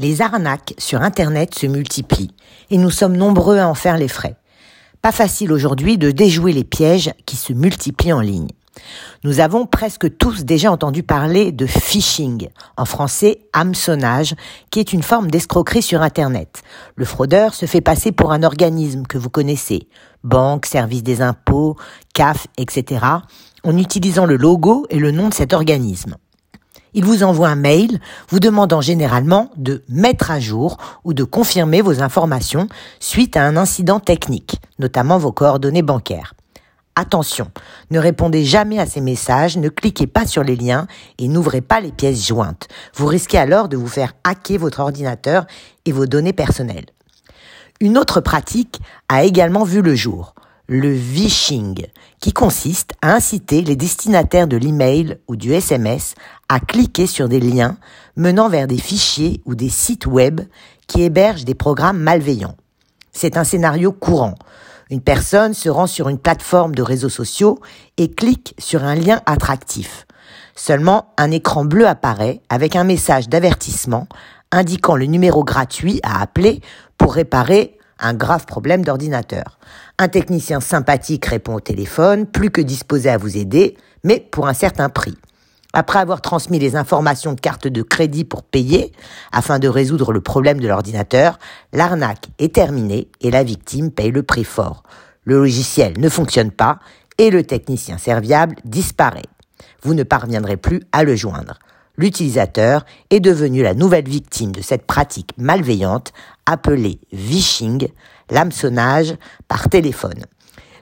Les arnaques sur Internet se multiplient et nous sommes nombreux à en faire les frais. Pas facile aujourd'hui de déjouer les pièges qui se multiplient en ligne. Nous avons presque tous déjà entendu parler de phishing, en français hameçonnage, qui est une forme d'escroquerie sur Internet. Le fraudeur se fait passer pour un organisme que vous connaissez, banque, service des impôts, CAF, etc., en utilisant le logo et le nom de cet organisme. Il vous envoie un mail vous demandant généralement de mettre à jour ou de confirmer vos informations suite à un incident technique, notamment vos coordonnées bancaires. Attention, ne répondez jamais à ces messages, ne cliquez pas sur les liens et n'ouvrez pas les pièces jointes. Vous risquez alors de vous faire hacker votre ordinateur et vos données personnelles. Une autre pratique a également vu le jour le vishing, qui consiste à inciter les destinataires de l'email ou du SMS à cliquer sur des liens menant vers des fichiers ou des sites web qui hébergent des programmes malveillants. C'est un scénario courant. Une personne se rend sur une plateforme de réseaux sociaux et clique sur un lien attractif. Seulement, un écran bleu apparaît avec un message d'avertissement indiquant le numéro gratuit à appeler pour réparer un grave problème d'ordinateur. Un technicien sympathique répond au téléphone, plus que disposé à vous aider, mais pour un certain prix. Après avoir transmis les informations de carte de crédit pour payer, afin de résoudre le problème de l'ordinateur, l'arnaque est terminée et la victime paye le prix fort. Le logiciel ne fonctionne pas et le technicien serviable disparaît. Vous ne parviendrez plus à le joindre l'utilisateur est devenu la nouvelle victime de cette pratique malveillante appelée vishing, l'hameçonnage par téléphone.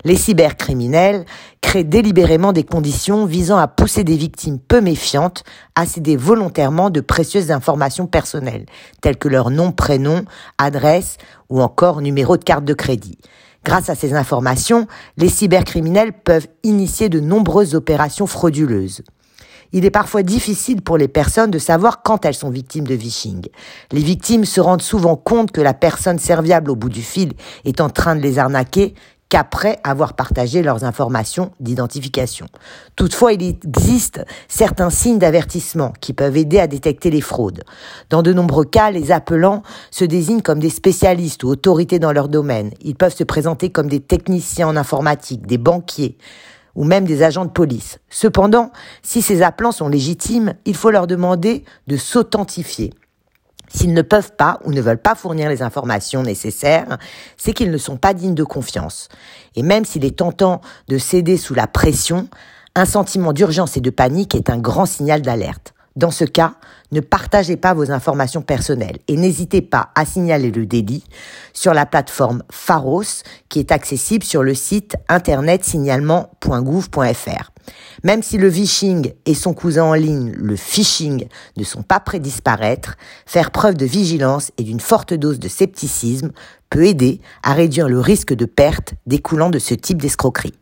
Les cybercriminels créent délibérément des conditions visant à pousser des victimes peu méfiantes à céder volontairement de précieuses informations personnelles, telles que leur nom, prénom, adresse ou encore numéro de carte de crédit. Grâce à ces informations, les cybercriminels peuvent initier de nombreuses opérations frauduleuses il est parfois difficile pour les personnes de savoir quand elles sont victimes de vishing. Les victimes se rendent souvent compte que la personne serviable au bout du fil est en train de les arnaquer qu'après avoir partagé leurs informations d'identification. Toutefois, il existe certains signes d'avertissement qui peuvent aider à détecter les fraudes. Dans de nombreux cas, les appelants se désignent comme des spécialistes ou autorités dans leur domaine. Ils peuvent se présenter comme des techniciens en informatique, des banquiers, ou même des agents de police. Cependant, si ces appelants sont légitimes, il faut leur demander de s'authentifier. S'ils ne peuvent pas ou ne veulent pas fournir les informations nécessaires, c'est qu'ils ne sont pas dignes de confiance. Et même s'il est tentant de céder sous la pression, un sentiment d'urgence et de panique est un grand signal d'alerte. Dans ce cas, ne partagez pas vos informations personnelles et n'hésitez pas à signaler le délit sur la plateforme Pharos qui est accessible sur le site internet signalement.gouv.fr. Même si le vishing et son cousin en ligne, le phishing, ne sont pas prêts disparaître, faire preuve de vigilance et d'une forte dose de scepticisme peut aider à réduire le risque de perte découlant de ce type d'escroquerie.